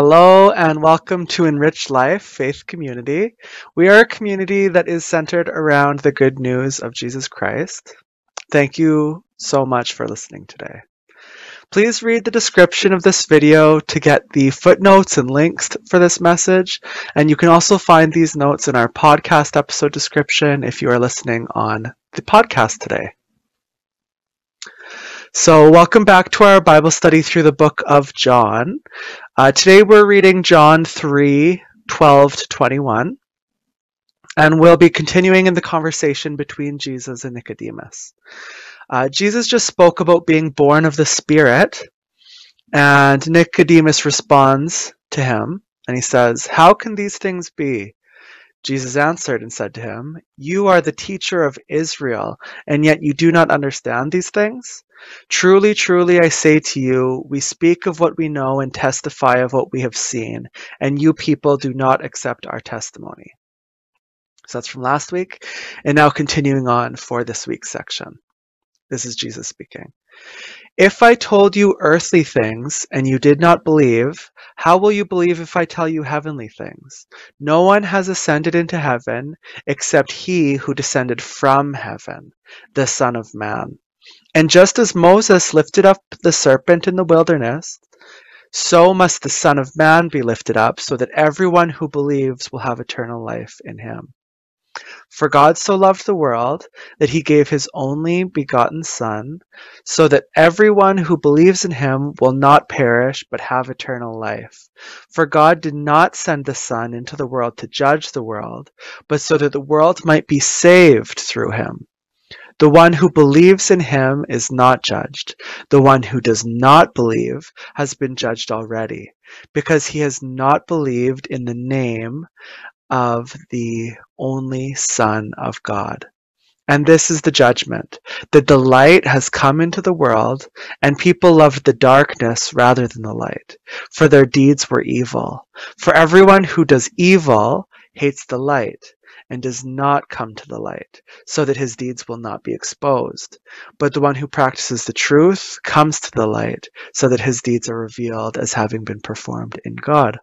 Hello and welcome to Enrich Life Faith Community. We are a community that is centered around the good news of Jesus Christ. Thank you so much for listening today. Please read the description of this video to get the footnotes and links for this message, and you can also find these notes in our podcast episode description if you are listening on the podcast today. So, welcome back to our Bible study through the book of John. Uh, today we're reading John 3 12 to 21, and we'll be continuing in the conversation between Jesus and Nicodemus. Uh, Jesus just spoke about being born of the Spirit, and Nicodemus responds to him, and he says, How can these things be? Jesus answered and said to him, You are the teacher of Israel, and yet you do not understand these things? Truly, truly, I say to you, we speak of what we know and testify of what we have seen, and you people do not accept our testimony. So that's from last week, and now continuing on for this week's section. This is Jesus speaking. If I told you earthly things and you did not believe, how will you believe if I tell you heavenly things? No one has ascended into heaven except he who descended from heaven, the Son of Man. And just as Moses lifted up the serpent in the wilderness, so must the Son of Man be lifted up, so that everyone who believes will have eternal life in him. For God so loved the world that he gave his only begotten Son, so that everyone who believes in him will not perish but have eternal life. For God did not send the Son into the world to judge the world, but so that the world might be saved through him. The one who believes in him is not judged. The one who does not believe has been judged already, because he has not believed in the name of the only Son of God. And this is the judgment that the light has come into the world, and people loved the darkness rather than the light, for their deeds were evil. For everyone who does evil hates the light and does not come to the light, so that his deeds will not be exposed. But the one who practices the truth comes to the light, so that his deeds are revealed as having been performed in God.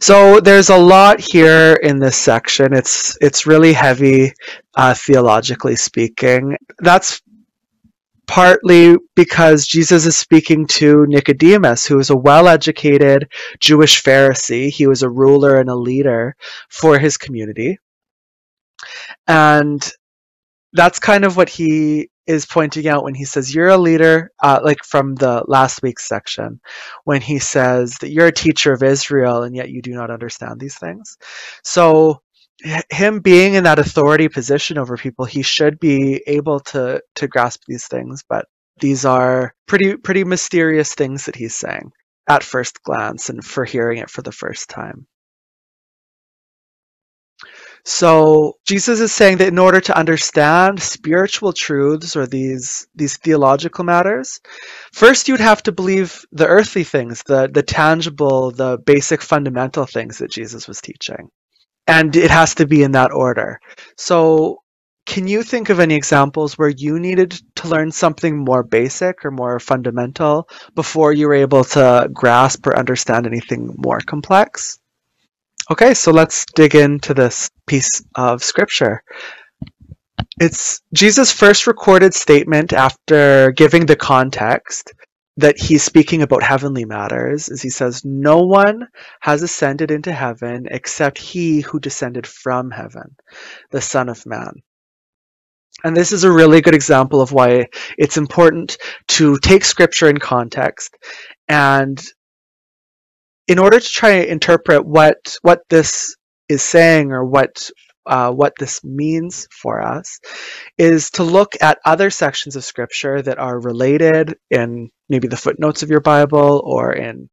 So there's a lot here in this section. It's it's really heavy, uh, theologically speaking. That's partly because Jesus is speaking to Nicodemus, who is a well educated Jewish Pharisee. He was a ruler and a leader for his community. And that's kind of what he is pointing out when he says, You're a leader, uh, like from the last week's section, when he says that you're a teacher of Israel and yet you do not understand these things. So him being in that authority position over people, he should be able to to grasp these things. But these are pretty pretty mysterious things that he's saying at first glance and for hearing it for the first time. So Jesus is saying that in order to understand spiritual truths or these these theological matters, first you'd have to believe the earthly things, the the tangible, the basic fundamental things that Jesus was teaching and it has to be in that order. So, can you think of any examples where you needed to learn something more basic or more fundamental before you were able to grasp or understand anything more complex? Okay, so let's dig into this piece of scripture. It's Jesus' first recorded statement after giving the context that he's speaking about heavenly matters is he says, No one has ascended into heaven except he who descended from heaven, the Son of Man. And this is a really good example of why it's important to take scripture in context and in order to try and interpret what what this is saying or what uh, what this means for us is to look at other sections of scripture that are related in maybe the footnotes of your Bible or in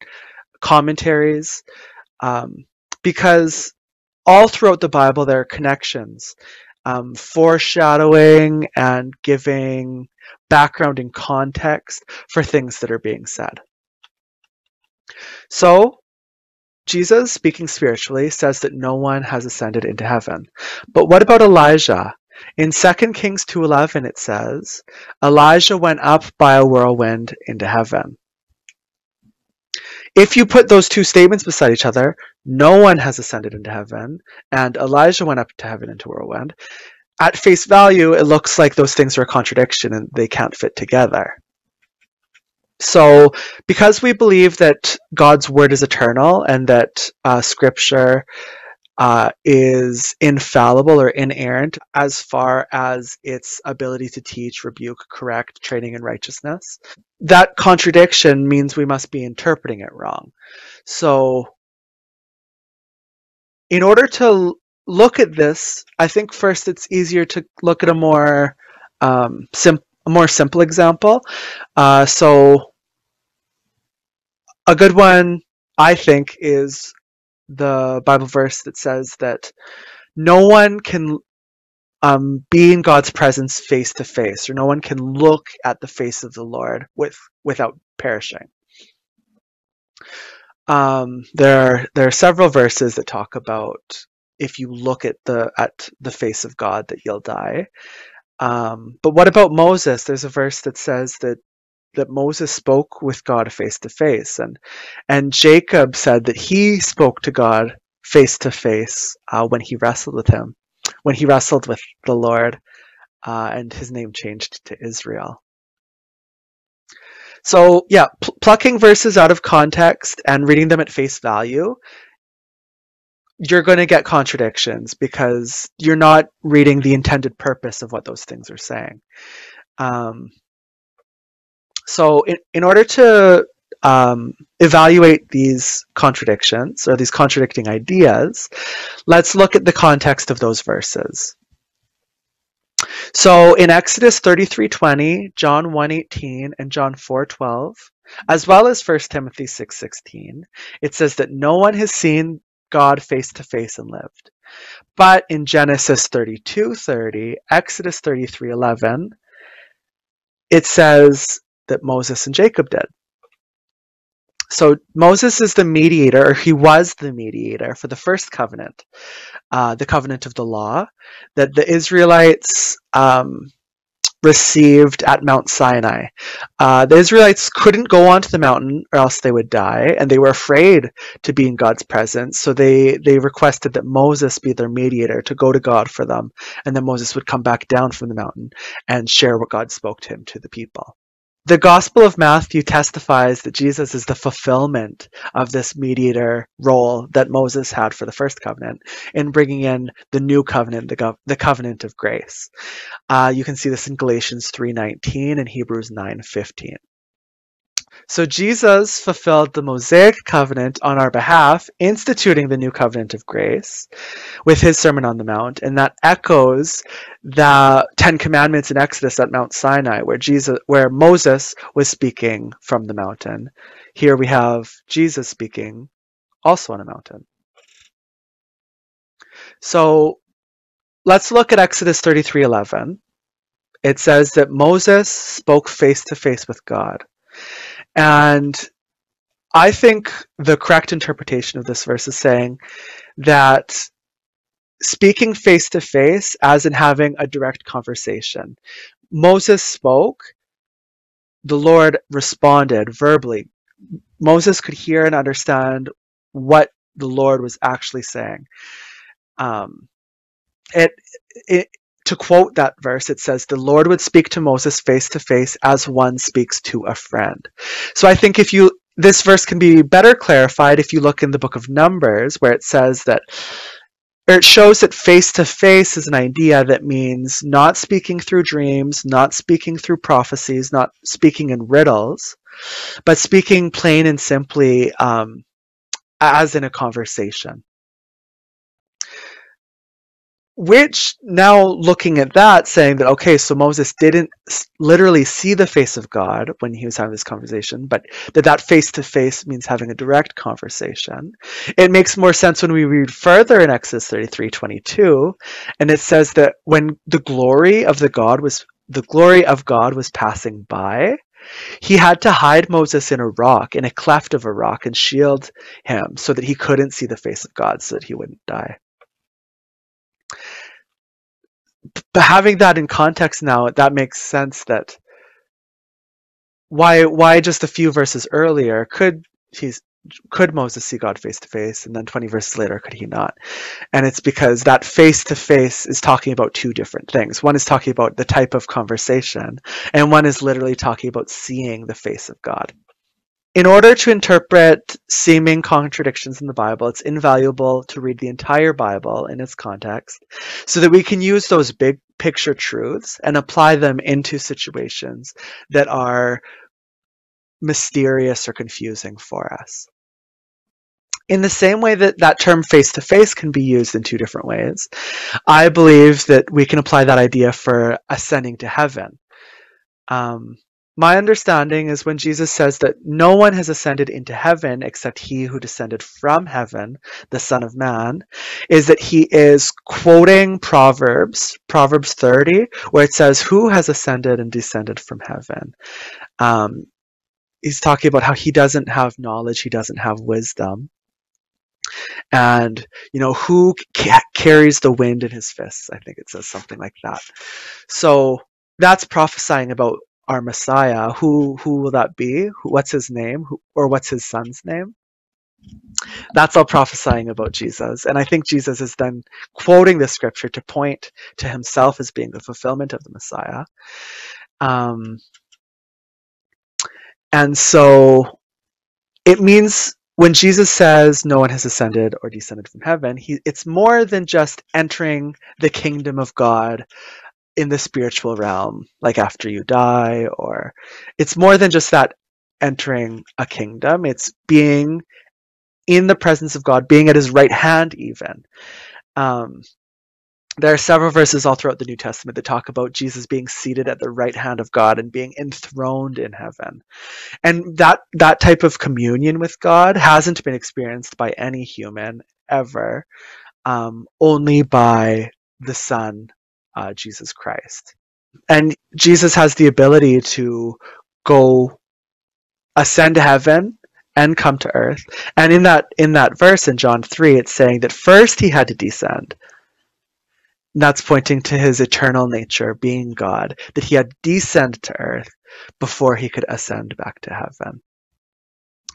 commentaries, um, because all throughout the Bible there are connections, um, foreshadowing and giving background and context for things that are being said. So, Jesus, speaking spiritually, says that no one has ascended into heaven. But what about Elijah? In 2 Kings 2:11 it says, Elijah went up by a whirlwind into heaven. if you put those two statements beside each other, no one has ascended into heaven, and Elijah went up to heaven into whirlwind. At face value, it looks like those things are a contradiction and they can't fit together. So, because we believe that God's word is eternal and that uh, scripture uh, is infallible or inerrant as far as its ability to teach, rebuke, correct, training in righteousness, that contradiction means we must be interpreting it wrong. So, in order to look at this, I think first it's easier to look at a more um, a more simple example. Uh, so a good one, I think, is the Bible verse that says that no one can um, be in God's presence face to face, or no one can look at the face of the Lord with without perishing. Um, there are there are several verses that talk about if you look at the at the face of God that you'll die. Um, but what about Moses? There's a verse that says that that Moses spoke with God face to face, and and Jacob said that he spoke to God face to face when he wrestled with him, when he wrestled with the Lord, uh, and his name changed to Israel. So yeah, pl- plucking verses out of context and reading them at face value, you're going to get contradictions because you're not reading the intended purpose of what those things are saying. Um, so in, in order to um, evaluate these contradictions or these contradicting ideas, let's look at the context of those verses. So in Exodus 33:20, John 1:18, and John 4:12, as well as 1 Timothy 6:16, it says that no one has seen God face to face and lived. But in Genesis 32:30, Exodus 33:11, it says that Moses and Jacob did. So Moses is the mediator, or he was the mediator for the first covenant, uh, the covenant of the law, that the Israelites um, received at Mount Sinai. Uh, the Israelites couldn't go onto the mountain or else they would die, and they were afraid to be in God's presence. So they, they requested that Moses be their mediator to go to God for them, and then Moses would come back down from the mountain and share what God spoke to him to the people. The Gospel of Matthew testifies that Jesus is the fulfillment of this mediator role that Moses had for the first covenant in bringing in the new covenant, the, gov- the covenant of grace. Uh, you can see this in Galatians 3.19 and Hebrews 9.15. So Jesus fulfilled the Mosaic covenant on our behalf, instituting the new covenant of grace with his Sermon on the Mount, and that echoes the Ten Commandments in Exodus at Mount Sinai, where Jesus, where Moses was speaking from the mountain. Here we have Jesus speaking also on a mountain. So let's look at Exodus 33:11. It says that Moses spoke face to face with God. And I think the correct interpretation of this verse is saying that speaking face to face, as in having a direct conversation, Moses spoke, the Lord responded verbally. Moses could hear and understand what the Lord was actually saying. Um, it, it, to quote that verse, it says, The Lord would speak to Moses face to face as one speaks to a friend. So I think if you, this verse can be better clarified if you look in the book of Numbers, where it says that, or it shows that face to face is an idea that means not speaking through dreams, not speaking through prophecies, not speaking in riddles, but speaking plain and simply um, as in a conversation which now looking at that saying that okay so moses didn't literally see the face of god when he was having this conversation but that that face to face means having a direct conversation it makes more sense when we read further in exodus 33 22 and it says that when the glory of the god was the glory of god was passing by he had to hide Moses in a rock, in a cleft of a rock, and shield him so that he couldn't see the face of God, so that he wouldn't die. But having that in context now, that makes sense that why why just a few verses earlier could he's could Moses see God face to face? And then 20 verses later, could he not? And it's because that face to face is talking about two different things. One is talking about the type of conversation, and one is literally talking about seeing the face of God. In order to interpret seeming contradictions in the Bible, it's invaluable to read the entire Bible in its context so that we can use those big picture truths and apply them into situations that are mysterious or confusing for us. In the same way that that term face to face can be used in two different ways, I believe that we can apply that idea for ascending to heaven. Um, my understanding is when Jesus says that no one has ascended into heaven except he who descended from heaven, the Son of Man, is that he is quoting Proverbs, Proverbs 30, where it says, Who has ascended and descended from heaven? Um, he's talking about how he doesn't have knowledge, he doesn't have wisdom. And, you know, who ca- carries the wind in his fists? I think it says something like that. So that's prophesying about our Messiah. Who who will that be? What's his name? Who, or what's his son's name? That's all prophesying about Jesus. And I think Jesus is then quoting the scripture to point to himself as being the fulfillment of the Messiah. Um, and so it means when Jesus says no one has ascended or descended from heaven, he, it's more than just entering the kingdom of God in the spiritual realm, like after you die, or it's more than just that entering a kingdom. It's being in the presence of God, being at his right hand, even. Um, there are several verses all throughout the New Testament that talk about Jesus being seated at the right hand of God and being enthroned in heaven. And that that type of communion with God hasn't been experienced by any human ever, um, only by the Son, uh, Jesus Christ. And Jesus has the ability to go ascend to heaven and come to earth. And in that in that verse in John 3 it's saying that first he had to descend that's pointing to his eternal nature, being God, that he had descended to earth before he could ascend back to heaven.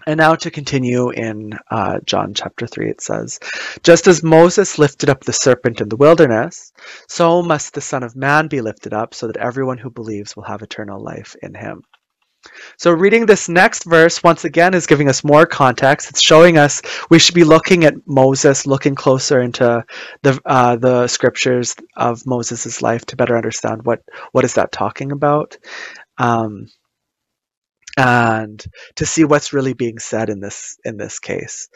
And now to continue in uh, John chapter 3, it says, Just as Moses lifted up the serpent in the wilderness, so must the Son of Man be lifted up, so that everyone who believes will have eternal life in him. So reading this next verse once again is giving us more context. It's showing us we should be looking at Moses, looking closer into the uh, the scriptures of Moses' life to better understand what what is that talking about, um, and to see what's really being said in this in this case.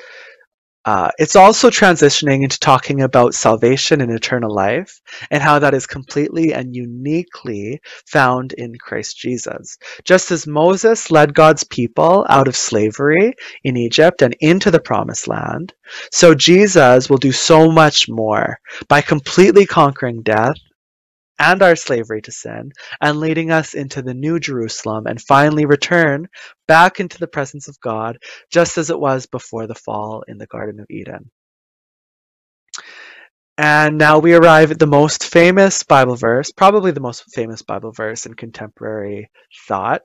Uh, it's also transitioning into talking about salvation and eternal life and how that is completely and uniquely found in Christ Jesus. Just as Moses led God's people out of slavery in Egypt and into the promised land, so Jesus will do so much more by completely conquering death and our slavery to sin, and leading us into the new Jerusalem, and finally return back into the presence of God, just as it was before the fall in the Garden of Eden. And now we arrive at the most famous Bible verse, probably the most famous Bible verse in contemporary thought,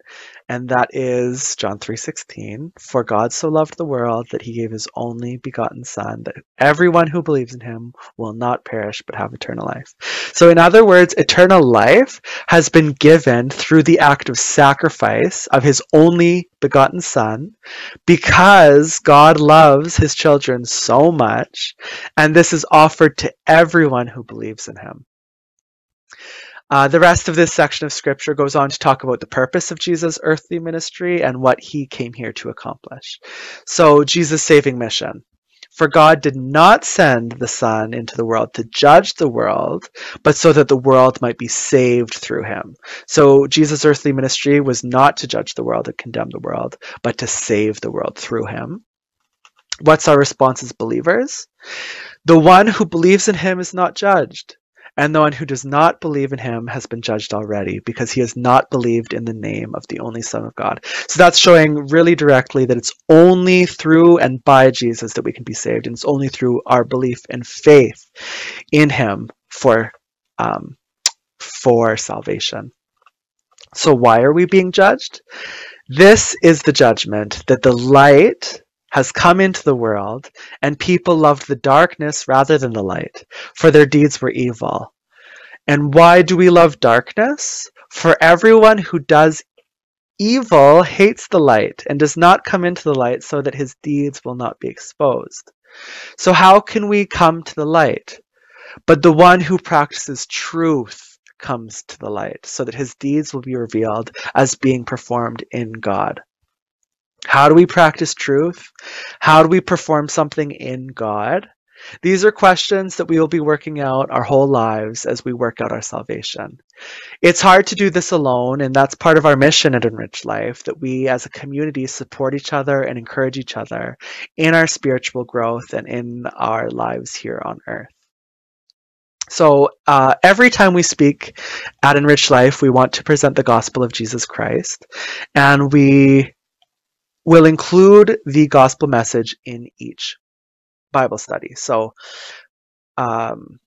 and that is John 3:16, "For God so loved the world that he gave his only begotten son that everyone who believes in him will not perish but have eternal life." So in other words, eternal life has been given through the act of sacrifice of his only begotten son because God loves his children so much and this is offered to everyone who believes in him. Uh, the rest of this section of scripture goes on to talk about the purpose of Jesus' earthly ministry and what he came here to accomplish. So, Jesus' saving mission. For God did not send the Son into the world to judge the world, but so that the world might be saved through him. So Jesus' earthly ministry was not to judge the world and condemn the world, but to save the world through him. What's our response as believers? The one who believes in him is not judged, and the one who does not believe in him has been judged already, because he has not believed in the name of the only Son of God. So that's showing really directly that it's only through and by Jesus that we can be saved, and it's only through our belief and faith in him for um, for salvation. So why are we being judged? This is the judgment that the light has come into the world, and people loved the darkness rather than the light, for their deeds were evil. And why do we love darkness? For everyone who does evil hates the light and does not come into the light so that his deeds will not be exposed. So, how can we come to the light? But the one who practices truth comes to the light so that his deeds will be revealed as being performed in God. How do we practice truth? How do we perform something in God? These are questions that we will be working out our whole lives as we work out our salvation. It's hard to do this alone, and that's part of our mission at Enriched Life that we as a community support each other and encourage each other in our spiritual growth and in our lives here on earth. So, uh, every time we speak at Enriched Life, we want to present the gospel of Jesus Christ, and we will include the gospel message in each Bible study. So, um,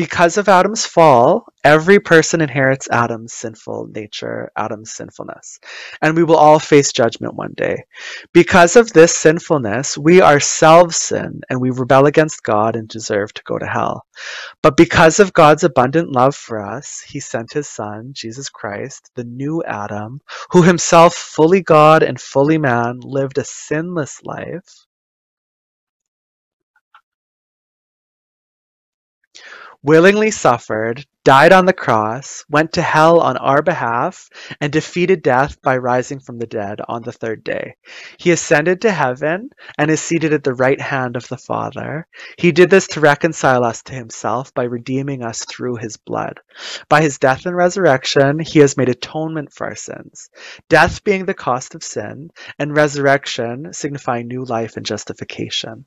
because of Adam's fall, every person inherits Adam's sinful nature, Adam's sinfulness, and we will all face judgment one day. Because of this sinfulness, we ourselves sin and we rebel against God and deserve to go to hell. But because of God's abundant love for us, he sent his son, Jesus Christ, the new Adam, who himself fully God and fully man lived a sinless life willingly suffered, died on the cross, went to hell on our behalf, and defeated death by rising from the dead on the third day. He ascended to heaven and is seated at the right hand of the Father. He did this to reconcile us to himself by redeeming us through his blood. By his death and resurrection, he has made atonement for our sins, death being the cost of sin, and resurrection signifying new life and justification.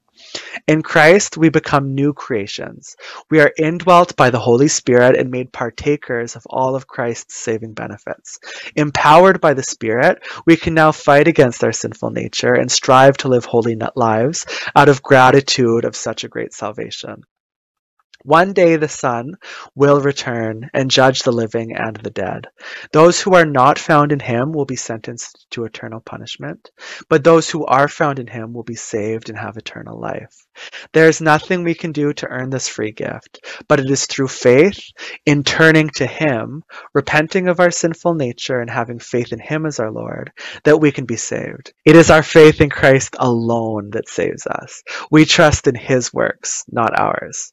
In Christ, we become new creations. We are indwelt by the Holy Spirit and made partakers of all of Christ's saving benefits. Empowered by the Spirit, we can now fight against our sinful nature and strive to live holy lives out of gratitude of such a great salvation. One day the Son will return and judge the living and the dead. Those who are not found in him will be sentenced to eternal punishment, but those who are found in him will be saved and have eternal life. There is nothing we can do to earn this free gift, but it is through faith in turning to him, repenting of our sinful nature and having faith in him as our Lord, that we can be saved. It is our faith in Christ alone that saves us. We trust in his works, not ours.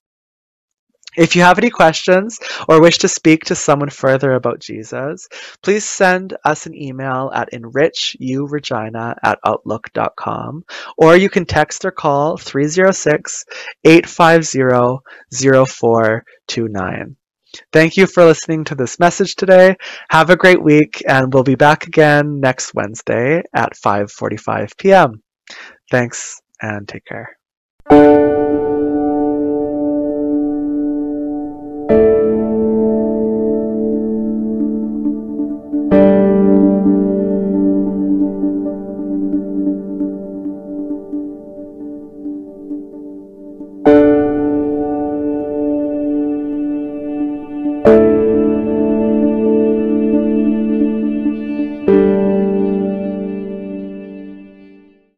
If you have any questions or wish to speak to someone further about Jesus, please send us an email at enrichuregina at outlook.com or you can text or call 306 850 0429. Thank you for listening to this message today. Have a great week and we'll be back again next Wednesday at 5:45 p.m. Thanks and take care.